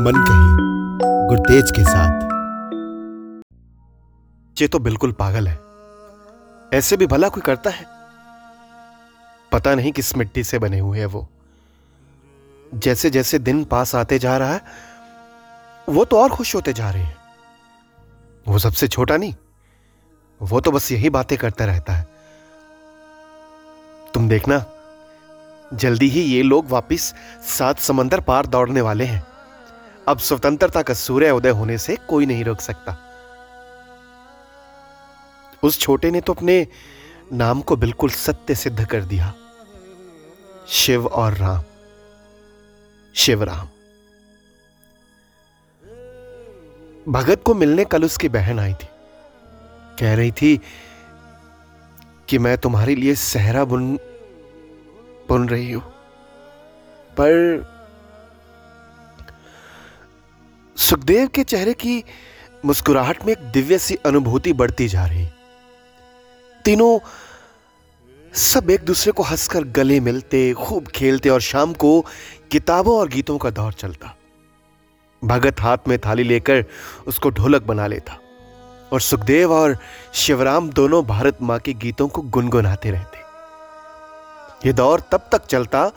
मन कही गुरतेज के साथ। ये तो बिल्कुल पागल है। ऐसे भी भला कोई करता है? पता नहीं किस मिट्टी से बने हुए हैं वो। जैसे जैसे दिन पास आते जा रहा है, वो तो और खुश होते जा रहे हैं। वो सबसे छोटा नहीं, वो तो बस यही बातें करता रहता है। तुम देखना जल्दी ही ये लोग वापिस सात समंदर पार दौड़ने वाले हैं। अब स्वतंत्रता का सूर्य उदय होने से कोई नहीं रोक सकता। उस छोटे ने तो अपने नाम को बिल्कुल सत्य सिद्ध कर दिया। शिव और राम। शिवराम भगत को मिलने कल उसकी बहन आई थी। कह रही थी कि मैं तुम्हारे लिए सहरा बुन बुन रही हूँ। पर सुखदेव के चेहरे की मुस्कुराहट में एक दिव्य सी अनुभूति बढ़ती जा रही। तीनों सब एक दूसरे को हंसकर गले मिलते, खूब खेलते और शाम को किताबों और गीतों का दौर चलता। भगत हाथ में थाली लेकर उसको ढोलक बना लेता और सुखदेव और शिवराम दोनों भारत माँ के गीतों को गुनगुनाते रहते। यह दौर तब तक चलता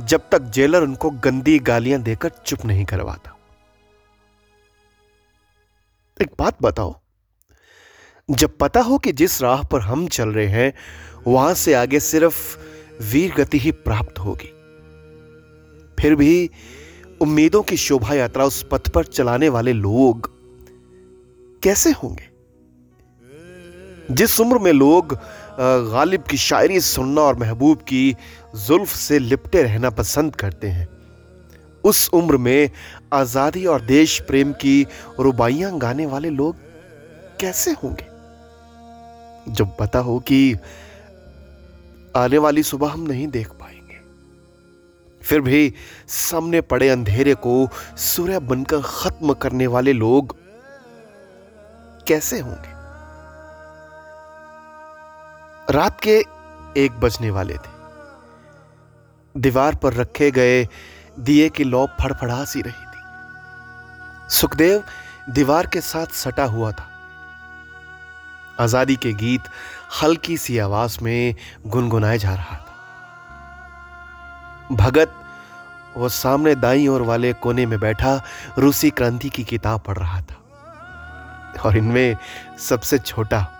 जब तक जेलर उनको गंदी गालियाँ देकर चुप नहीं करवाता। एक बात बताओ, जब पता हो कि जिस राह पर हम चल रहे हैं, वहाँ से आगे सिर्फ़ वीर गति ही प्राप्त होगी। फिर भी उम्मीदों की शोभा यात्रा उस पथ पर चलाने वाले लोग कैसे होंगे? जिस उम्र में लोग गालिब की शायरी सुनना और महबूब की जुल्फ से लिपटे रहना पसंद करते हैं। उस उम्र में आज़ादी और देश प्रेम की रुबाइयाँ गाने वाले लोग कैसे होंगे? जब पता हो कि आने वाली सुबह हम नहीं देख पाएँगे। फिर भी सामने पड़े अंधेरे को सूर्य बनकर खत्म करने वाले लोग कैसे होंगे? रात के एक बजने वाले थे। दीवार पर रखे गए दिए की लौ फड़फड़ा सी रही थी। सुखदेव दीवार के साथ सटा हुआ था। आज़ादी के गीत हल्की सी आवाज़ में गुनगुनाए जा रहा था। भगत वो सामने दाई ओर वाले कोने में बैठा, रूसी क्रांति की किताब पढ़ रहा था। और इनमें सबसे छोटा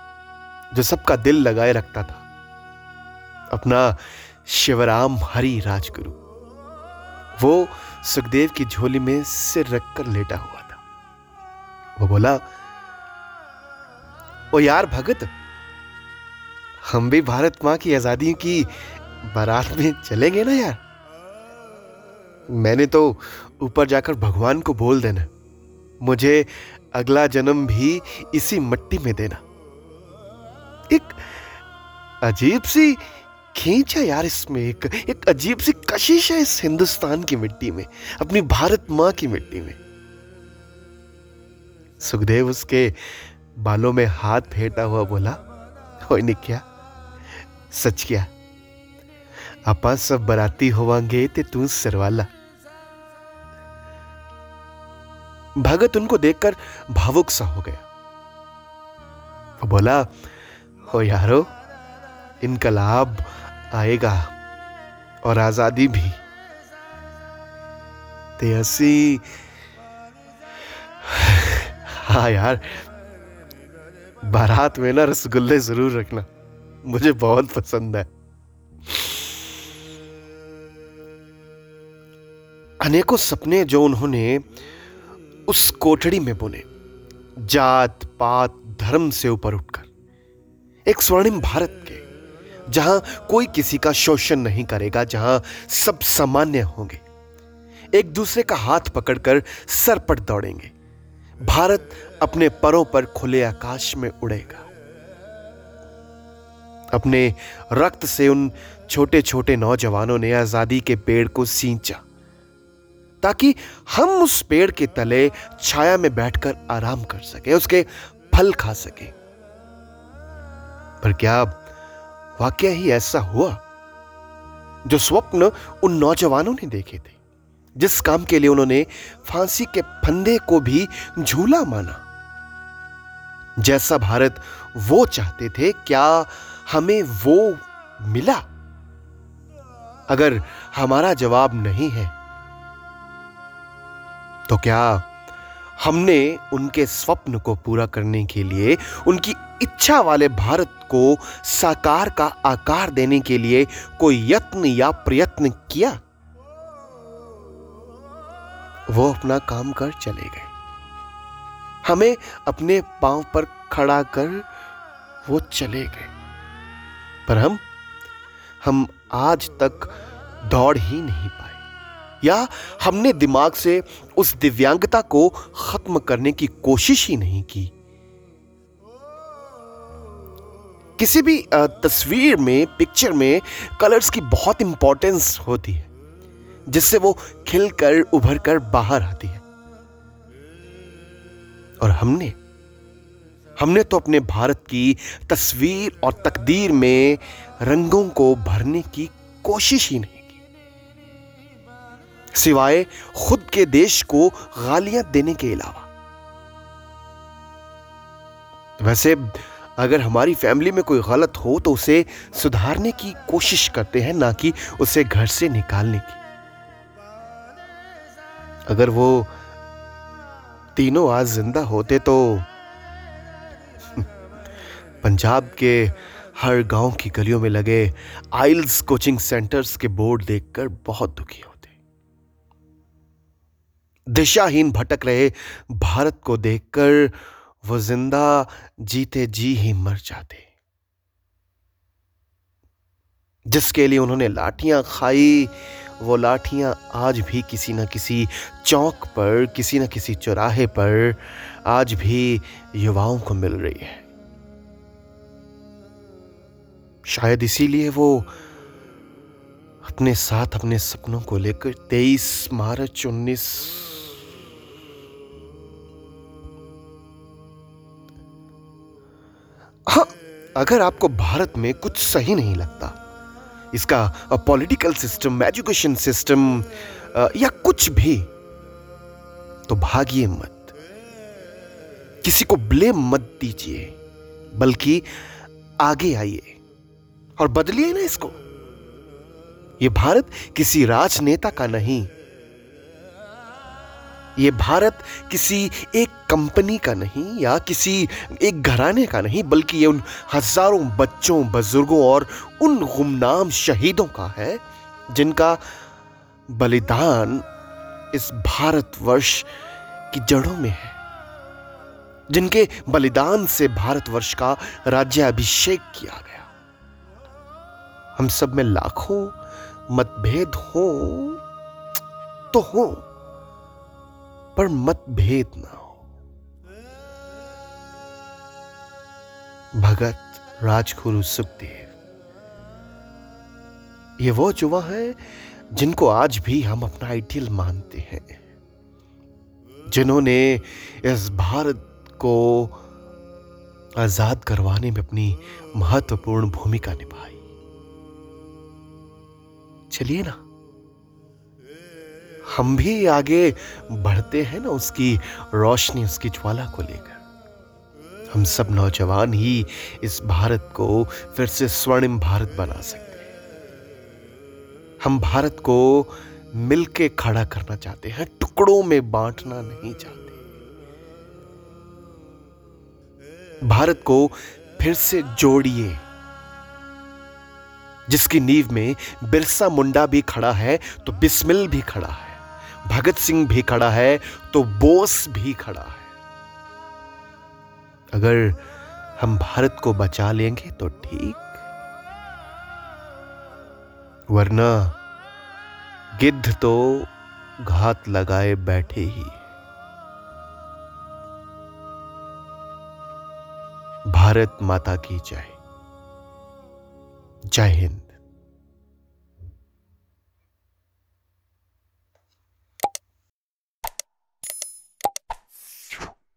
जो सबका दिल लगाए रखता था। अपना शिवराम हरि राजगुरु। वो सुखदेव की झोली में सिर रखकर लेटा हुआ था। वो बोला, ओ यार भगत, हम भी भारत माँ की आज़ादी की बारात में चलेंगे ना यार? मैंने तो ऊपर जाकर भगवान को बोल देना मुझे अगला जन्म भी इसी मट्टी में देना। एक अजीब सी खींच है यार इसमें एक एक अजीब सी कशिश है इस हिंदुस्तान की मिट्टी में, अपनी भारत माँ की मिट्टी में। सुखदेव उसके बालों में हाथ फेंटा हुआ बोला हो क्या सच क्या? आपा सब बराती होवांगे ते तू सरवाला। भगत उनको देखकर भावुक सा हो गया। बोला हो यारो, इनकलाब आएगा और आज़ादी भी। ते असी हाँ यार, बारात में ना रसगुल्ले ज़रूर रखना, मुझे बहुत पसंद है। अनेकों सपने जो उन्होंने उस कोठड़ी में बुने जात पात धर्म से ऊपर उठकर। एक स्वर्णिम भारत के, जहाँ कोई किसी का शोषण नहीं करेगा, जहाँ सब सामान्य होंगे। एक दूसरे का हाथ पकड़कर सर पर दौड़ेंगे। भारत अपने परों पर खुले आकाश में उड़ेगा। अपने रक्त से उन छोटे छोटे नौजवानों ने आज़ादी के पेड़ को सींचा, ताकि हम उस पेड़ के तले छाया में बैठकर आराम कर सके, उसके फल खा सके। पर क्या वाक्य ही ऐसा हुआ? जो स्वप्न उन नौजवानों ने देखे थे, जिस काम के लिए उन्होंने फांसी के फंदे को भी झूला माना। जैसा भारत वो चाहते थे, क्या हमें वो मिला? अगर हमारा जवाब नहीं है तो क्या हमने उनके स्वप्न को पूरा करने के लिए, उनकी इच्छा वाले भारत को साकार का आकार देने के लिए कोई यत्न या प्रयत्न किया? वो अपना काम कर चले गए। हमें अपने पाँव पर खड़ा कर वो चले गए। पर हम हम आज तक दौड़ ही नहीं पाए। या हमने दिमाग से उस दिव्यांगता को खत्म करने की कोशिश ही नहीं की? किसी भी तस्वीर में, पिक्चर में कलर्स की बहुत इंपॉर्टेंस होती है, जिससे वो खिलकर उभर कर बाहर आती है। और हमने हमने तो अपने भारत की तस्वीर और तकदीर में रंगों को भरने की कोशिश ही नहीं सिवाय खुद के देश को गालियाँ देने के अलावा। वैसे, अगर हमारी फैमिली में कोई गलत हो तो उसे सुधारने की कोशिश करते हैं, ना कि उसे घर से निकालने की। अगर वो तीनों आज ज़िंदा होते तो पंजाब के हर गाँव की गलियों में लगे आइल्स कोचिंग सेंटर्स के बोर्ड देखकर बहुत दुखी होते। दिशाहीन भटक रहे भारत को देखकर वो ज़िंदा जीते जी ही मर जाते। जिसके लिए उन्होंने लाठियाँ खाई, वो लाठियाँ आज भी किसी न किसी चौक पर, किसी न किसी चौराहे पर आज भी युवाओं को मिल रही है। शायद इसीलिए वो अपने साथ अपने सपनों को लेकर तेईस मार्च उन्नीस हाँ अगर आपको भारत में कुछ सही नहीं लगता, इसका पॉलिटिकल सिस्टम एजुकेशन सिस्टम या कुछ भी तो भागिए मत। किसी को ब्लेम मत दीजिए, बल्कि आगे आइए और बदलिए ना इसको। ये भारत किसी राजनेता का नहीं ये भारत किसी एक कंपनी का नहीं या किसी एक घराने का नहीं, बल्कि ये उन हज़ारों बच्चों, बुज़ुर्गों और उन गुमनाम शहीदों का है, जिनका बलिदान इस भारतवर्ष की जड़ों में है। जिनके बलिदान से भारतवर्ष का राज्याभिषेक किया गया। हम सब में लाखों मतभेद हो तो हो। पर मतभेद ना हो। भगत राजगुरु सुखदेव, ये वो युवा है जिनको आज भी हम अपना आइडियल मानते हैं, जिन्होंने इस भारत को आज़ाद करवाने में अपनी महत्वपूर्ण भूमिका निभाई। चलिए ना। हम भी आगे बढ़ते हैं ना उसकी रोशनी, उसकी ज्वाला को लेकर। हम सब नौजवान ही इस भारत को फिर से स्वर्णिम भारत बना सकते हैं। हम भारत को मिलके खड़ा करना चाहते हैं, टुकड़ों में बांटना नहीं चाहते। भारत को फिर से जोड़िए। जिसकी नींव में बिरसा मुंडा भी खड़ा है तो बिस्मिल भी खड़ा है। भगत सिंह भी खड़ा है तो बोस भी खड़ा है। अगर हम भारत को बचा लेंगे तो ठीक। वरना गिद्ध तो घात लगाए बैठे ही। भारत माता की जय। जय हिंद।